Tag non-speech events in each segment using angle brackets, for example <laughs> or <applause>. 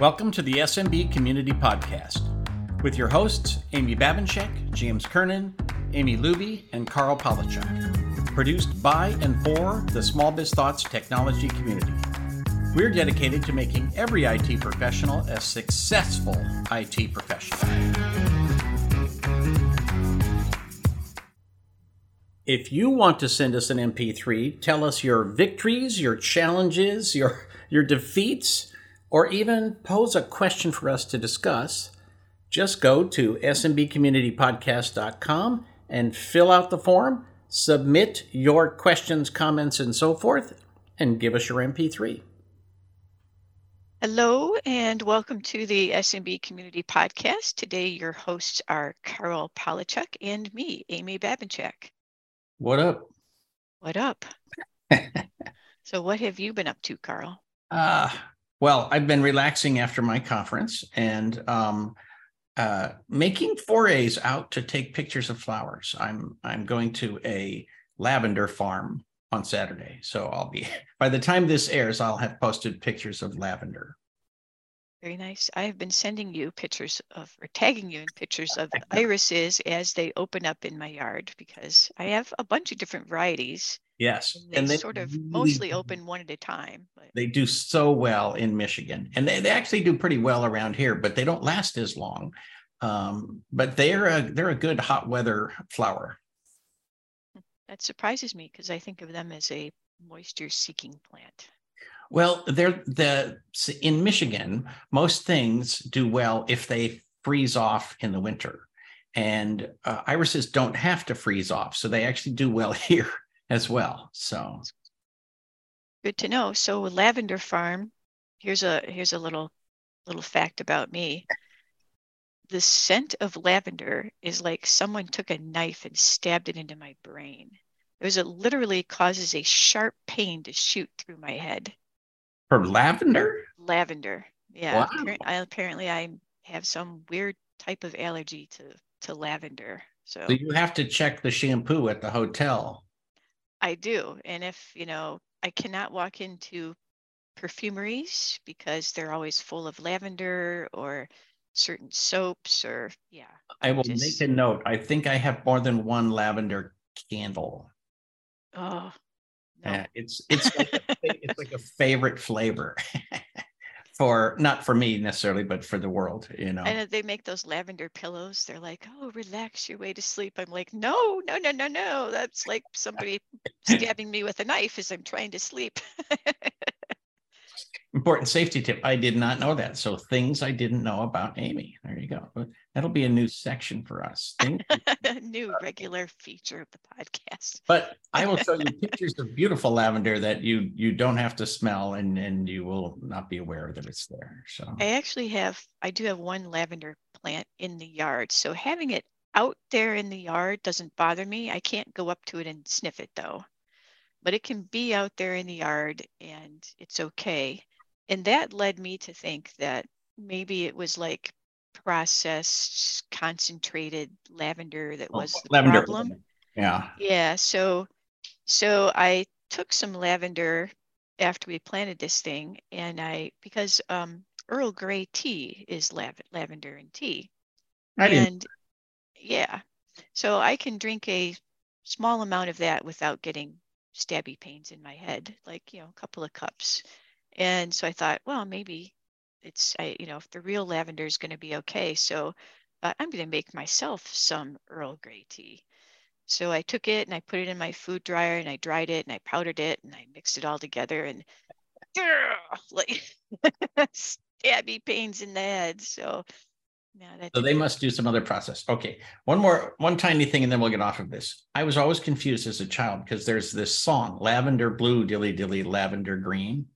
Welcome to the SMB Community Podcast with your hosts, Amy Babinchak, James Kernan, Amy Luby, and Karl Palachuk. Produced by and for the Small Biz Thoughts technology community. We're dedicated to making every IT professional a successful IT professional. If you want to send us an MP3, tell us your victories, your challenges, your, your defeats, or even pose a question for us to discuss, just go to smbcommunitypodcast.com and fill out the form, submit your questions, comments, and so forth, and give us your MP3. Hello and welcome to the SMB Community Podcast. Today, your hosts are Karl Palachuk and me, Amy Babinchak. What up? What up? <laughs> so, what have you been up to, Karl? Uh, well, I've been relaxing after my conference and um, uh, making forays out to take pictures of flowers. I'm I'm going to a lavender farm on Saturday, so I'll be <laughs> by the time this airs, I'll have posted pictures of lavender. Very nice. I have been sending you pictures of, or tagging you in pictures of irises as they open up in my yard because I have a bunch of different varieties. Yes. And they, and they sort of really, mostly open one at a time. But. They do so well in Michigan. And they, they actually do pretty well around here, but they don't last as long. Um, but they're a they're a good hot weather flower. That surprises me because I think of them as a moisture seeking plant. Well, they're the in Michigan, most things do well if they freeze off in the winter. And uh, irises don't have to freeze off, so they actually do well <laughs> here as well. So good to know. So lavender farm, here's a here's a little little fact about me. The scent of lavender is like someone took a knife and stabbed it into my brain. There's a literally causes a sharp pain to shoot through my head. For lavender? Lavender. Yeah. Wow. I, apparently, I have some weird type of allergy to to lavender. So. so you have to check the shampoo at the hotel. I do, and if you know, I cannot walk into perfumeries because they're always full of lavender or certain soaps or yeah. I will just... make a note. I think I have more than one lavender candle. Oh, no. Uh, it's it's like a, it's like a favorite flavor <laughs> for not for me necessarily, but for the world. You know. And they make those lavender pillows. They're like, oh, relax your way to sleep. I'm like, no, no, no, no, no. That's like somebody stabbing me with a knife as I'm trying to sleep. <laughs> Important safety tip. I did not know that. So things I didn't know about Amy. There you go. That'll be a new section for us. a <laughs> new regular feature of the podcast. But I will show you <laughs> pictures of beautiful lavender that you you don't have to smell and and you will not be aware that it's there. So I actually have I do have one lavender plant in the yard. So having it out there in the yard doesn't bother me. I can't go up to it and sniff it though. But it can be out there in the yard and it's okay and that led me to think that maybe it was like processed concentrated lavender that oh, was oh, the lavender. problem. Yeah. Yeah. So so I took some lavender after we planted this thing and I because um Earl Grey tea is lav- lavender and tea. I and yeah. So I can drink a small amount of that without getting stabby pains in my head, like, you know, a couple of cups. And so I thought, well, maybe it's, I, you know, if the real lavender is going to be okay. So uh, I'm going to make myself some Earl Grey tea. So I took it and I put it in my food dryer and I dried it and I powdered it and I mixed it all together and <laughs> like <laughs> stabby pains in the head. So yeah, so they must do some other process. Okay, one more, one tiny thing, and then we'll get off of this. I was always confused as a child because there's this song, "Lavender Blue, Dilly Dilly, Lavender Green."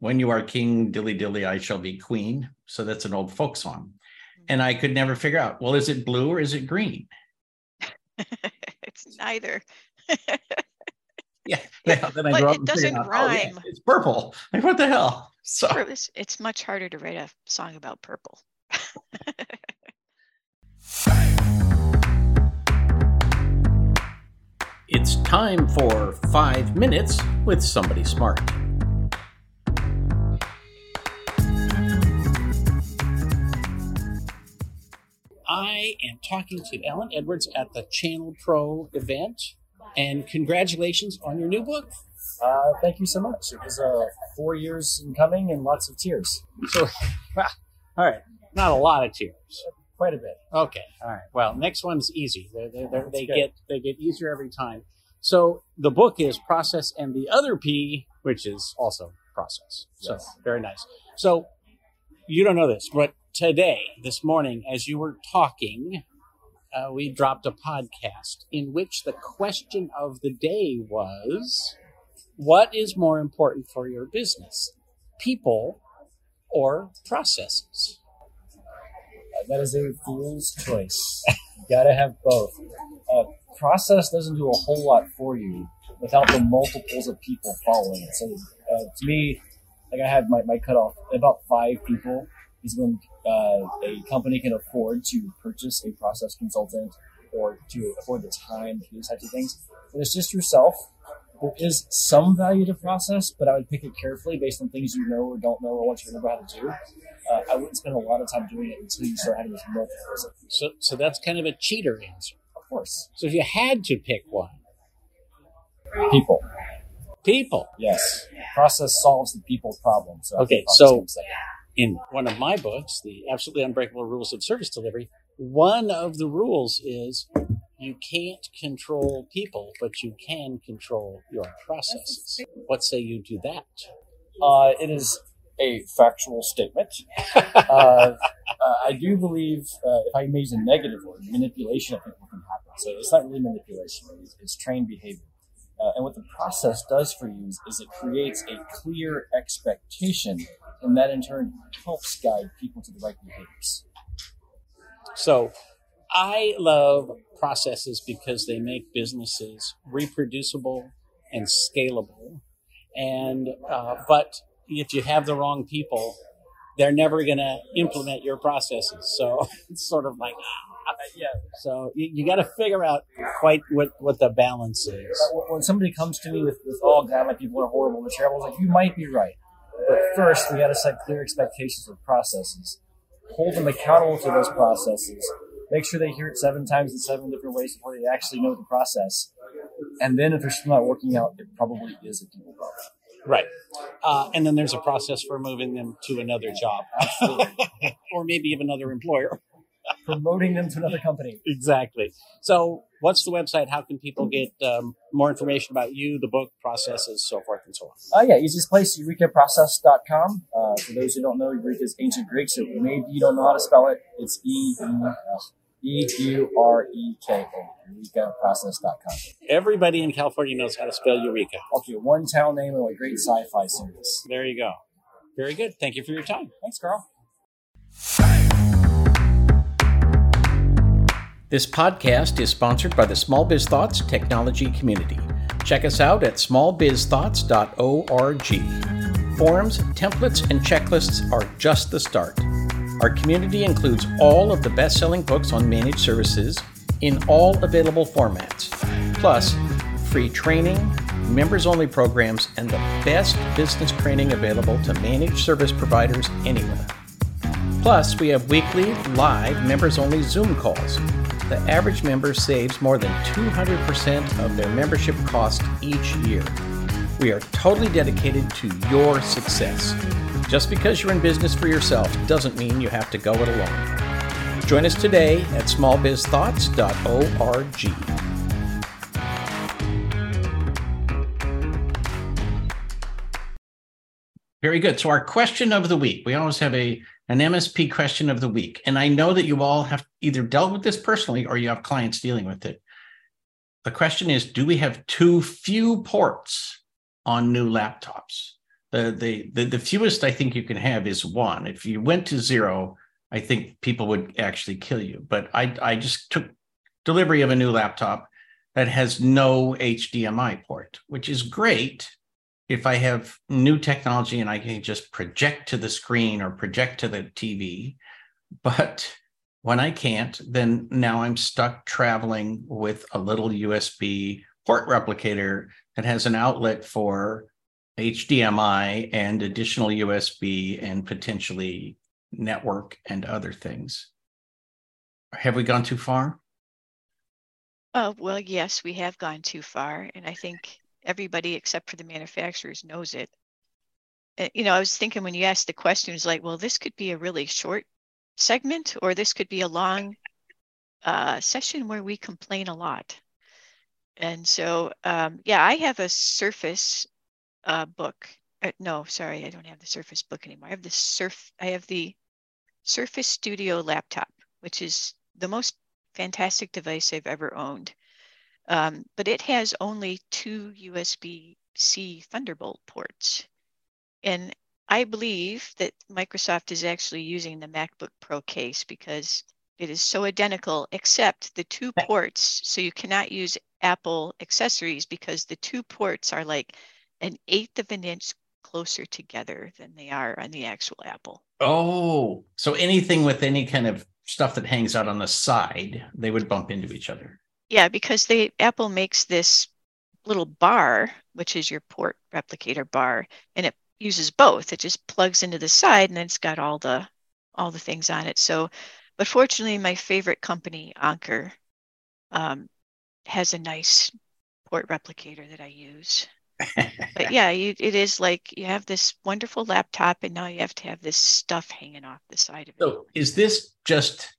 When you are king, dilly dilly, I shall be queen. So that's an old folk song. Mm-hmm. And I could never figure out, well, is it blue or is it green? <laughs> it's neither. <laughs> yeah. <laughs> Then I but it doesn't out, rhyme. Oh, yeah, it's purple. Like, what the hell? So it's, it's much harder to write a song about purple. it's time for five minutes with somebody smart. I am talking to Allen Edwards at the Channel Pro event. And congratulations on your new book. Uh, thank you so much. It was uh, four years in coming and lots of tears. So, <laughs> all right, not a lot of tears. Quite a bit. Okay, all right. Well, next one's easy. They're, they're, they're, they get they get easier every time. So the book is process, and the other P, which is also process. So Yes. very nice. So you don't know this, but today, this morning, as you were talking, uh, we dropped a podcast in which the question of the day was, "What is more important for your business, people or processes?" That is a fool's choice. You gotta have both. Uh, process doesn't do a whole lot for you without the multiples of people following it. So uh, to me, like I have my, my cutoff, about five people is when uh, a company can afford to purchase a process consultant or to afford the time to do these types of things. When it's just yourself, there is some value to process, but I would pick it carefully based on things you know or don't know or what you remember how to do. Uh, I wouldn't spend a lot of time doing it until you start having these multiples. of- So, so that's kind of a cheater answer. Of course, So if you had to pick one, people. people. Yes, process solves the people problem. So Okay, so- comes second. In one of my books, The Absolutely Unbreakable Rules of Service Delivery, one of the rules is you can't control people, but you can control your processes. What say you do that? Uh, it is a factual statement. <laughs> uh, uh, I do believe, uh, if I may use a negative word, manipulation of people can happen. So it's not really manipulation; it's, it's trained behavior. Uh, and what the process does for you is, is it creates a clear expectation, and that in turn helps guide people to the right behaviors. So I love processes because they make businesses reproducible and scalable. And, uh, but if you have the wrong people, they're never going to implement your processes. So <laughs> it's sort of like, Uh, yeah. so you, you got to figure out quite what, what the balance is. When- somebody comes to me with, with "Oh God, my people are horrible, they're terrible," was like, "You might be right, but first we got to set clear expectations of processes, hold them accountable to those processes, make sure they hear it seven times in seven different ways before they actually know the process, and then if they're still not working out, it probably is a people problem." Right. Uh, and then there's a process for moving them to another job <laughs> or maybe even another employer. Promoting them to another company. Exactly. So, what's the website? How can people get um, more information about you, the book, processes, so forth and so on? Uh, yeah, easiest place, eurekaprocess.com. Uh, for those who don't know, Eureka is ancient Greek, so maybe you don't know how to spell it. It's E E U R E K A. Eurekaprocess.com. Everybody in California knows how to spell Eureka. Okay, one town name of a great sci-fi series. There you go. Very good. Thank you for your time. Thanks, Karl. This podcast is sponsored by the Small Biz Thoughts technology community. Check us out at smallbizthoughts.org. Forms, templates, and checklists are just the start. Our community includes all of the best selling books on managed services in all available formats, plus free training, members only programs, and the best business training available to managed service providers anywhere. Plus, we have weekly, live, members only Zoom calls. The average member saves more than 200% of their membership cost each year. We are totally dedicated to your success. Just because you're in business for yourself doesn't mean you have to go it alone. Join us today at smallbizthoughts.org. Very good. So our question of the week, we always have a an MSP question of the week. And I know that you all have either dealt with this personally or you have clients dealing with it. The question is, do we have too few ports on new laptops? The, the, the, the fewest I think you can have is one. If you went to zero, I think people would actually kill you. But I, I just took delivery of a new laptop that has no HDMI port, which is great if I have new technology and I can just project to the screen or project to the TV. But when I can't, then now I'm stuck traveling with a little USB port replicator that has an outlet for HDMI and additional USB and potentially network and other things. Have we gone too far? Oh, well, yes, we have gone too far. And I think everybody except for the manufacturers knows it. You know, I was thinking when you asked the question, it's like, well, this could be a really short segment, or this could be a long uh, session where we complain a lot. And so, um, yeah, I have a Surface uh, book. Uh, no, sorry, I don't have the Surface book anymore. I have the Surf. I have the Surface Studio laptop, which is the most fantastic device I've ever owned. Um, but it has only two USB-C Thunderbolt ports. And I believe that Microsoft is actually using the MacBook Pro case because it is so identical, except the two ports. So you cannot use Apple accessories because the two ports are like an eighth of an inch closer together than they are on the actual Apple. Oh, so anything with any kind of stuff that hangs out on the side, they would bump into each other. Yeah, because they Apple makes this little bar, which is your port replicator bar, and it uses both. It just plugs into the side and then it's got all the all the things on it. So, but fortunately, my favorite company, Anker, um, has a nice port replicator that I use. but <laughs> yeah, you, it is like you have this wonderful laptop, and now you have to have this stuff hanging off the side of it. So, is this just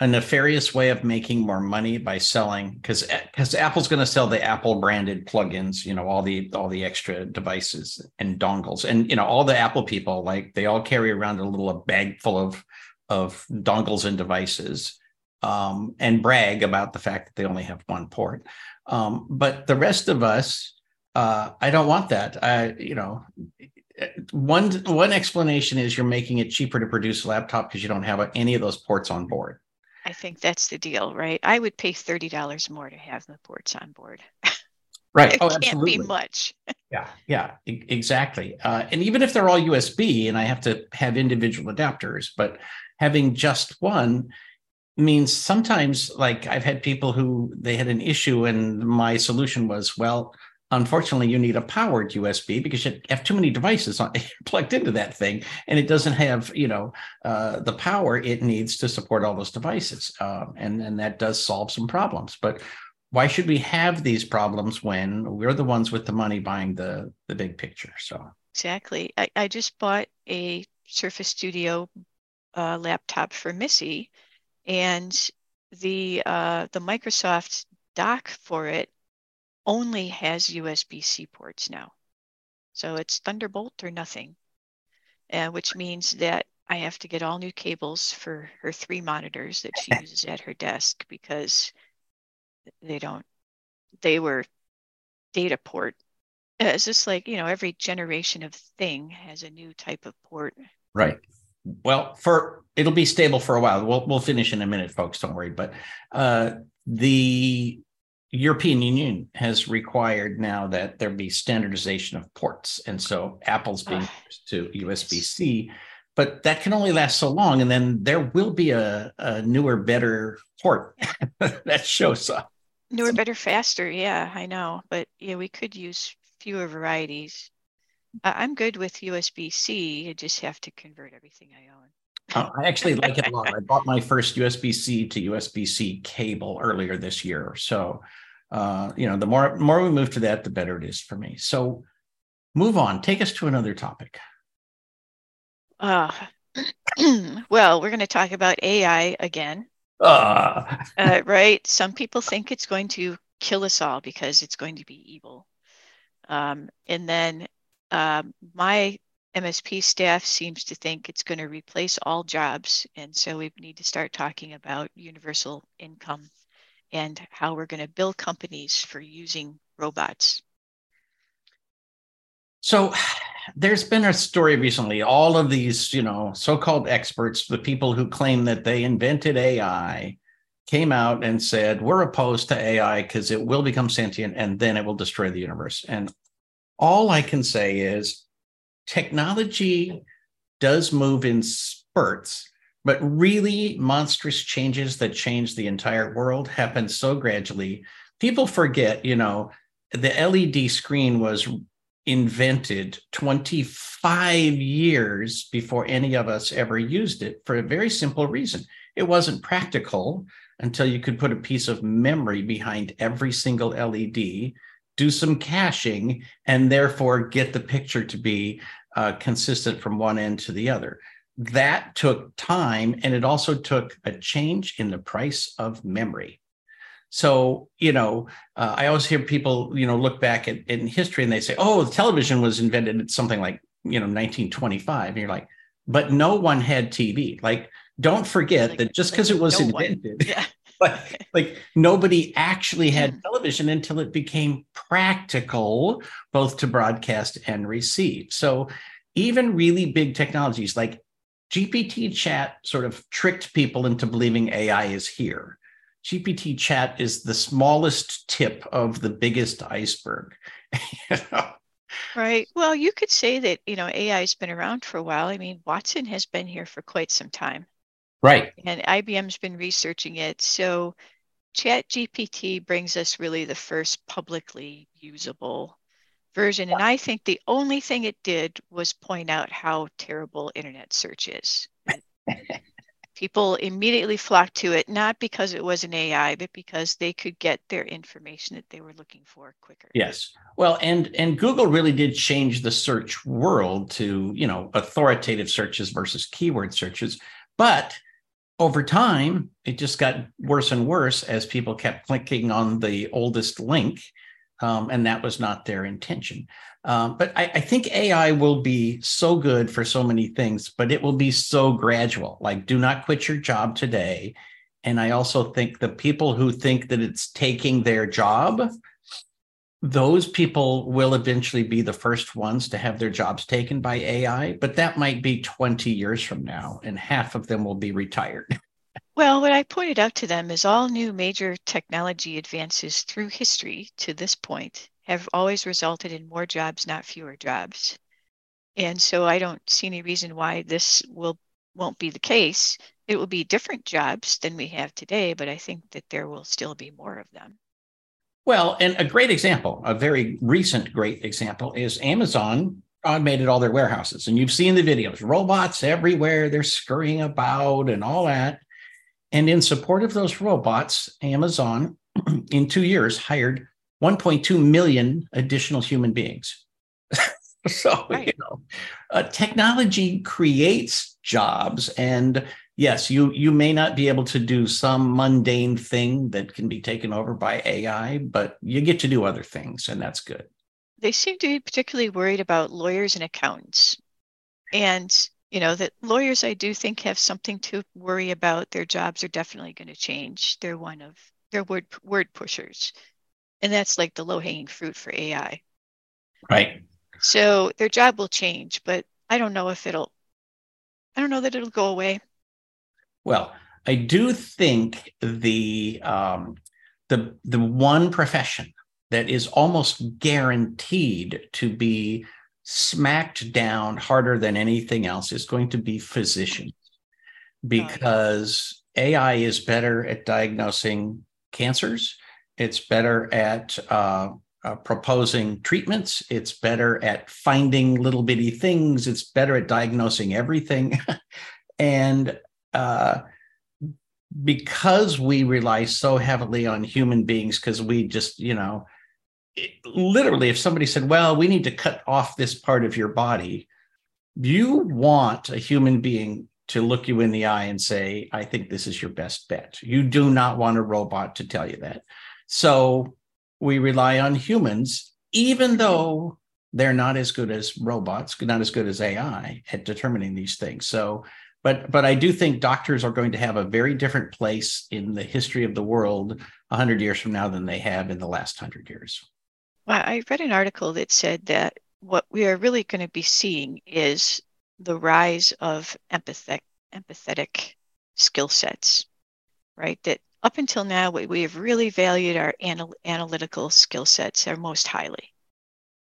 a nefarious way of making more money by selling? Because because Apple's going to sell the Apple branded plugins, you know, all the all the extra devices and dongles, and you know, all the Apple people like they all carry around a little a bag full of of dongles and devices, um, and brag about the fact that they only have one port. Um, but the rest of us uh, I don't want that. I, you know, one one explanation is you're making it cheaper to produce a laptop because you don't have any of those ports on board. I think that's the deal, right? I would pay thirty dollars more to have the ports on board. <laughs> Right. it oh, can't absolutely. be much. <laughs> yeah. Yeah. E- exactly. Uh, and even if they're all USB, and I have to have individual adapters, but having just one means sometimes, like I've had people who they had an issue, and my solution was, well, unfortunately you need a powered usb because you have too many devices on, <laughs> plugged into that thing and it doesn't have you know uh, the power it needs to support all those devices. Uh, and and that does solve some problems. But why should we have these problems when we're the ones with the money buying the the big picture? So. Exactly. I, I just bought a surface studio uh, laptop for missy and the uh, the microsoft dock for it only has USB-C ports now. So it's Thunderbolt or nothing, uh, which means that I have to get all new cables for her three monitors that she <laughs> uses at her desk because they don't, they were data port. Uh, it's just like, you know, every generation of thing has a new type of port. Right. Well, for it'll be stable for a while. We'll we'll finish in a minute, folks. Don't worry. But uh, the European Union has required now that there be standardization of ports. And so Apple's being uh, to USB C, but that can only last so long. And then there will be a, a newer, better port <laughs> that shows up. Newer, better, faster. Yeah, I know. But yeah, we could use fewer varieties. Uh, I'm good with USB C. I just have to convert everything I own. Uh, I actually like it a lot. I bought my first USB C to USB C cable earlier this year. So, uh, you know, the more more we move to that, the better it is for me. So, move on. Take us to another topic. Uh, <clears throat> well, we're going to talk about AI again. Uh. uh, right? Some people think it's going to kill us all because it's going to be evil. Um, and then um, my MSP staff seems to think it's going to replace all jobs. And so we need to start talking about universal income and how we're going to build companies for using robots. So there's been a story recently. All of these, you know, so-called experts, the people who claim that they invented AI, came out and said, we're opposed to AI because it will become sentient and then it will destroy the universe. And all I can say is technology does move in spurts, but really monstrous changes that change the entire world happen so gradually. People forget, you know, the LED screen was invented 25 years before any of us ever used it for a very simple reason. it wasn't practical until you could put a piece of memory behind every single LED, do some caching, and therefore get the picture to be uh, consistent from one end to the other. That took time, and it also took a change in the price of memory. So, you know, uh, I always hear people, you know, look back at in history and they say, oh, the television was invented at something like, you know, 1925. And you're like, but no one had TV. Like, don't forget like, that just because it was no invented, yeah. <laughs> like, like nobody actually had hmm. television until it became practical both to broadcast and receive. So even really big technologies like GPT chat sort of tricked people into believing AI is here. GPT chat is the smallest tip of the biggest iceberg. <laughs> you know? Right. Well, you could say that, you know, AI has been around for a while. I mean, Watson has been here for quite some time. Right. And IBM's been researching it. So Chat GPT brings us really the first publicly usable version. And I think the only thing it did was point out how terrible internet search is. <laughs> People immediately flocked to it, not because it was an AI, but because they could get their information that they were looking for quicker. Yes. Well, and and Google really did change the search world to, you know, authoritative searches versus keyword searches. But over time, it just got worse and worse as people kept clicking on the oldest link. Um, and that was not their intention. Um, but I, I, think AI will be so good for so many things, but it will be so gradual. Like, do not quit your job today. And I also think the people who think that it's taking their job, those people will eventually be the first ones to have their jobs taken by AI, but that might be 20 years from now, and half of them will be retired. <laughs> Well, what I pointed out to them is all new major technology advances through history to this point have always resulted in more jobs, not fewer jobs. And so I don't see any reason why this will won't be the case. It will be different jobs than we have today, but I think that there will still be more of them. Well, and a great example, a very recent great example is Amazon automated all their warehouses. And you've seen the videos, robots everywhere, they're scurrying about and all that. And in support of those robots, Amazon <clears throat> in two years hired 1.2 million additional human beings. <laughs> so, right. you know, uh, technology creates jobs and yes, you you may not be able to do some mundane thing that can be taken over by AI, but you get to do other things, and that's good. They seem to be particularly worried about lawyers and accountants, and you know that lawyers I do think have something to worry about. Their jobs are definitely going to change. They're one of they're word word pushers, and that's like the low hanging fruit for AI. Right. So their job will change, but I don't know if it'll. I don't know that it'll go away. Well, I do think the um, the the one profession that is almost guaranteed to be smacked down harder than anything else is going to be physicians because AI is better at diagnosing cancers. It's better at uh, uh, proposing treatments. It's better at finding little bitty things. It's better at diagnosing everything. <laughs> and uh, because we rely so heavily on human beings, because we just, you know, it, literally, if somebody said, well, we need to cut off this part of your body, you want a human being to look you in the eye and say, I think this is your best bet. You do not want a robot to tell you that. So we rely on humans, even though they're not as good as robots, not as good as AI at determining these things. So but but I do think doctors are going to have a very different place in the history of the world 100 years from now than they have in the last 100 years. Well, I read an article that said that what we are really going to be seeing is the rise of empathetic empathetic skill sets, right? That up until now, we, we have really valued our anal- analytical skill sets our most highly.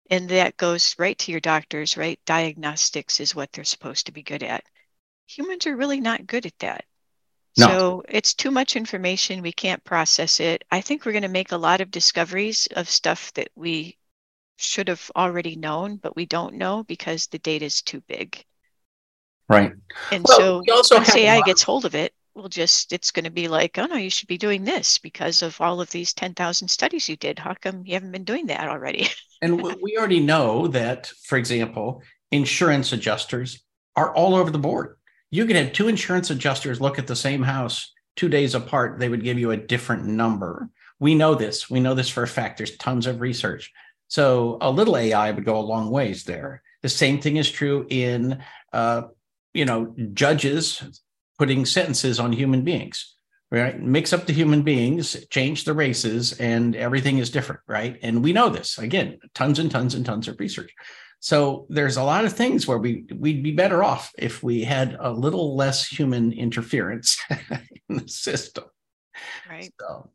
And that goes right to your doctors, right? Diagnostics is what they're supposed to be good at humans are really not good at that. No. So it's too much information. We can't process it. I think we're going to make a lot of discoveries of stuff that we should have already known, but we don't know because the data is too big. Right. And well, so once AI gets hold of it, we'll just it's going to be like oh no you should be doing this because of all of these 10,000 studies you did how come you haven't been doing that already <laughs> and we already know that for example insurance adjusters are all over the board you could have two insurance adjusters look at the same house two days apart. They would give you a different number. We know this. We know this for a fact. There's tons of research. So a little ai would go a long ways there. The same thing is true in uh, you know judges putting sentences on human beings right? Mix up the human beings change the races and everything is different right? And we know this. Again tons and tons and tons of research so there's a lot of things where we we'd be better off if we had a little less human interference <laughs> in the system. Right. So,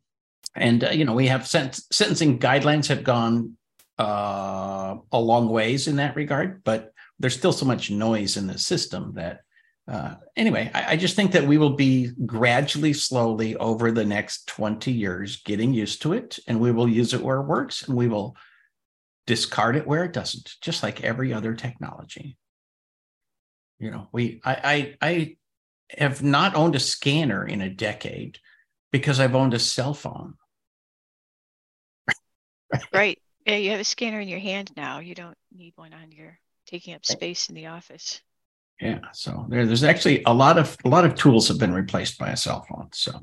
and uh, you know we have sent, sentencing guidelines have gone uh, a long ways in that regard but there's still so much noise in the system that uh, anyway, I, I, just think that we will be gradually, slowly over the next 20 years getting used to it, and we will use it where it works, and we will discard it where it doesn't, just like every other technology. You know, we I I, I have not owned a scanner in a decade because I've owned a cell phone. <laughs> right. Yeah, you have a scanner in your hand now. You don't need one on your taking up space in the office. Yeah, so there, there's actually a lot of a lot of tools have been replaced by a cell phone. So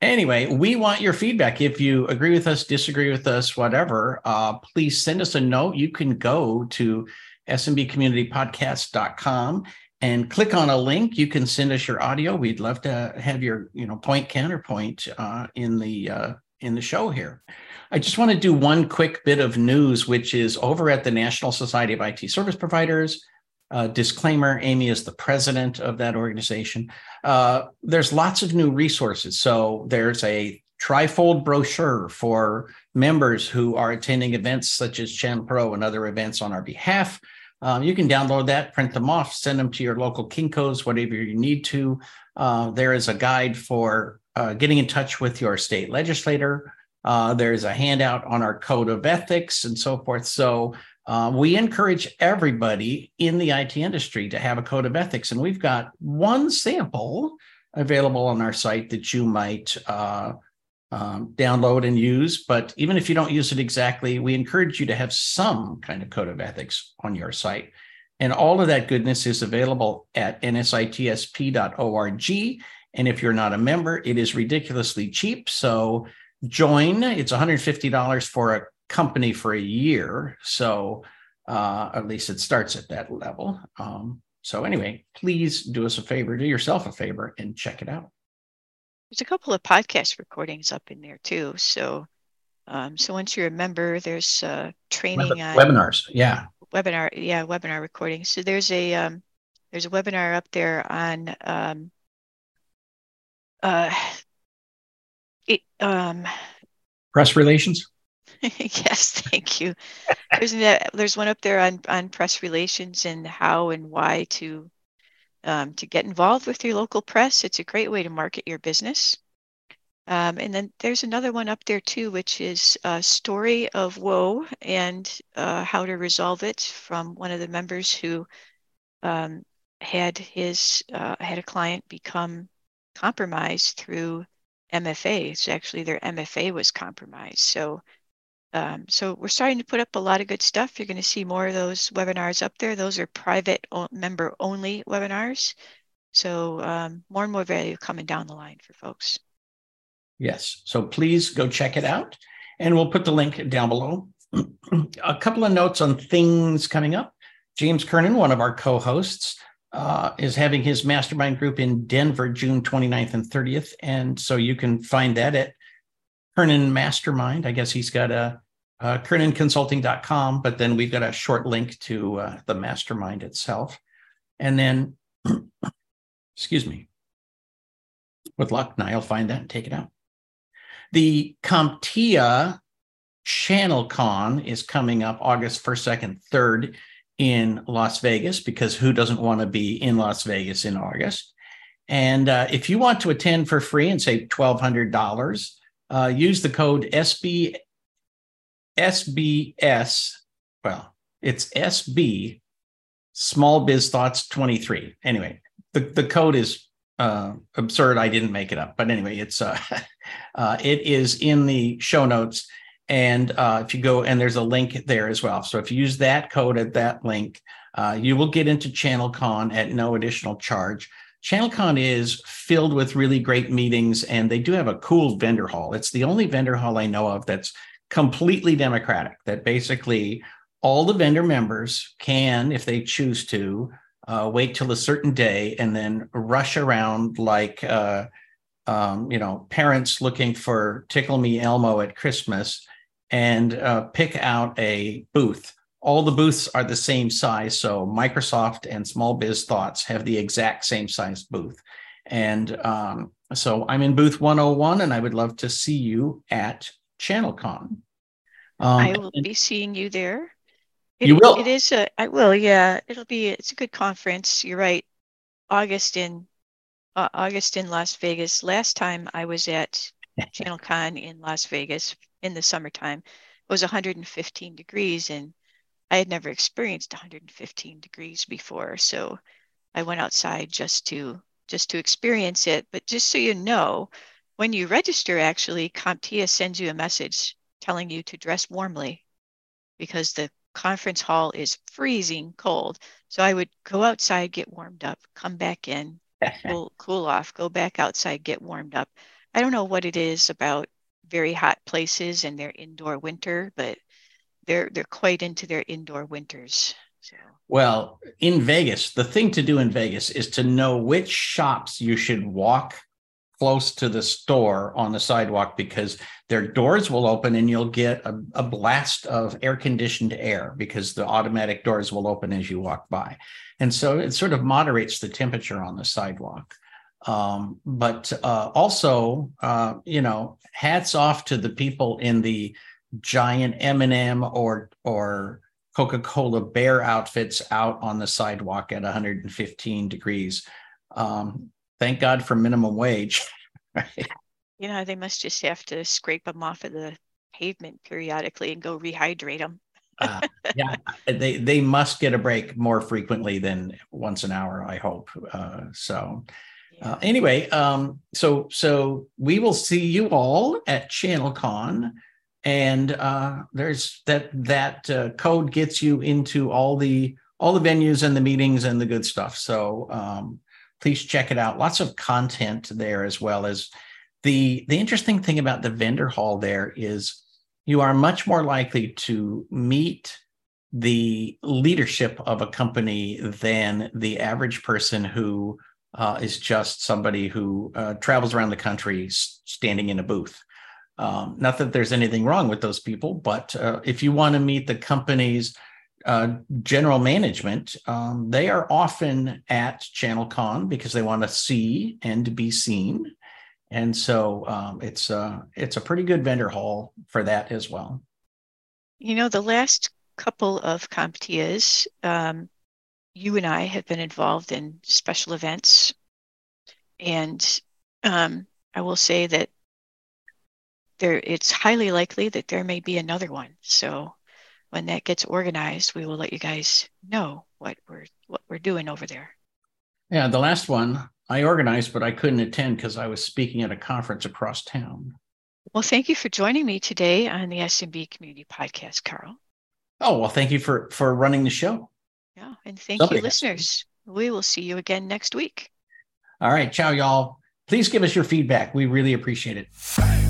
anyway, we want your feedback. If you agree with us, disagree with us, whatever, uh, please send us a note. You can go to smbcommunitypodcast.com and click on a link. You can send us your audio. We'd love to have your you know point counterpoint uh, in the uh, in the show here. I just want to do one quick bit of news, which is over at the National Society of IT Service Providers. Uh, disclaimer Amy is the president of that organization. Uh, there's lots of new resources. So there's a trifold brochure for members who are attending events such as Channel Pro and other events on our behalf. Um, you can download that, print them off, send them to your local Kinkos, whatever you need to. Uh, there is a guide for uh, getting in touch with your state legislator. Uh, there's a handout on our code of ethics and so forth. So uh, we encourage everybody in the IT industry to have a code of ethics, and we've got one sample available on our site that you might uh, um, download and use. But even if you don't use it exactly, we encourage you to have some kind of code of ethics on your site. And all of that goodness is available at nsitsp.org. And if you're not a member, it is ridiculously cheap. So join. It's $150 for a company for a year. So uh, at least it starts at that level. Um, so anyway, please do us a favor, do yourself a favor, and check it out. There's a couple of podcast recordings up in there too. So, um, so once you're a member, there's uh, training Web- webinars. Yeah, webinar. Yeah, webinar recordings. So there's a um, there's a webinar up there on um, uh, it, um, press relations. <laughs> yes, thank you. There's there's one up there on on press relations and how and why to um, to get involved with your local press. It's a great way to market your business. Um, and then there's another one up there too, which is a story of woe and uh, how to resolve it from one of the members who um, had his uh, had a client become compromised through MFA. It's actually their MFA was compromised. So um, so we're starting to put up a lot of good stuff. You're going to see more of those webinars up there. Those are private member only webinars. So um, more and more value coming down the line for folks. Yes. So please go check it out. And we'll put the link down below. <clears throat> a couple of notes on things coming up. James Kernan, one of our co hosts, uh, is having his mastermind group in Denver, June 29th and 30th. And so you can find that at Kernan Mastermind. I guess he's got a uh, KernanConsulting.com, but then we've got a short link to uh, the mastermind itself. And then, <clears throat> excuse me, with luck, I'll find that and take it out. The CompTIA Channel Con is coming up August 1st, 2nd, 3rd in Las Vegas because who doesn't want to be in Las Vegas in August? And uh, if you want to attend for free and save $1,200, uh, use the code SB SBS. Well, it's SB Small Biz Thoughts 23. Anyway, the, the code is uh, absurd. I didn't make it up, but anyway, it's uh, <laughs> uh, it is in the show notes, and uh, if you go and there's a link there as well. So if you use that code at that link, uh, you will get into ChannelCon at no additional charge. ChannelCon is filled with really great meetings, and they do have a cool vendor hall. It's the only vendor hall I know of that's completely democratic. That basically all the vendor members can, if they choose to, uh, wait till a certain day and then rush around like uh, um, you know parents looking for tickle me elmo at christmas and uh, pick out a booth all the booths are the same size so microsoft and small biz thoughts have the exact same size booth and um, so i'm in booth 101 and i would love to see you at channelcon um, I will be seeing you there. It, You will? It is a, I will, yeah. It'll be, it's a good conference. You're right. August in, uh, August in Las Vegas. Last time I was at <laughs> ChannelCon in Las Vegas in the summertime, it was 115 degrees and I had never experienced 115 degrees before. So I went outside just to, just to experience it. But just so you know, when you register, actually, CompTIA sends you a message telling you to dress warmly because the conference hall is freezing cold. So I would go outside, get warmed up, come back in, <laughs> cool, cool off, go back outside, get warmed up. I don't know what it is about very hot places and their indoor winter, but they're they're quite into their indoor winters. So Well, in Vegas, the thing to do in Vegas is to know which shops you should walk close to the store on the sidewalk because their doors will open and you'll get a, a blast of air conditioned air because the automatic doors will open as you walk by. And so it sort of moderates the temperature on the sidewalk. Um, but uh, also, uh, you know, hats off to the people in the giant M&M or or Coca-Cola bear outfits out on the sidewalk at 115 degrees. Um, thank God for minimum wage. Right? <laughs> you know they must just have to scrape them off of the pavement periodically and go rehydrate them. Uh, yeah, they they must get a break more frequently than once an hour. I hope. Uh, so uh, anyway, um, so so we will see you all at ChannelCon, and uh, there's that that uh, code gets you into all the all the venues and the meetings and the good stuff. So um, please check it out. Lots of content there as well as the the interesting thing about the vendor hall there is you are much more likely to meet the leadership of a company than the average person who uh, is just somebody who uh, travels around the country standing in a booth. Um, not that there's anything wrong with those people, but uh, if you want to meet the company's uh, general management, um, they are often at ChannelCon because they want to see and be seen. And so um, it's uh, it's a pretty good vendor hall for that as well. You know, the last couple of CompTIAs, um, you and I have been involved in special events. And um, I will say that there it's highly likely that there may be another one. So when that gets organized, we will let you guys know what we're what we're doing over there. Yeah, the last one I organized, but I couldn't attend because I was speaking at a conference across town. Well, thank you for joining me today on the SMB Community Podcast, Karl. Oh well, thank you for for running the show. Yeah, and thank Somebody you, has to. listeners. We will see you again next week. All right, ciao, y'all. Please give us your feedback. We really appreciate it.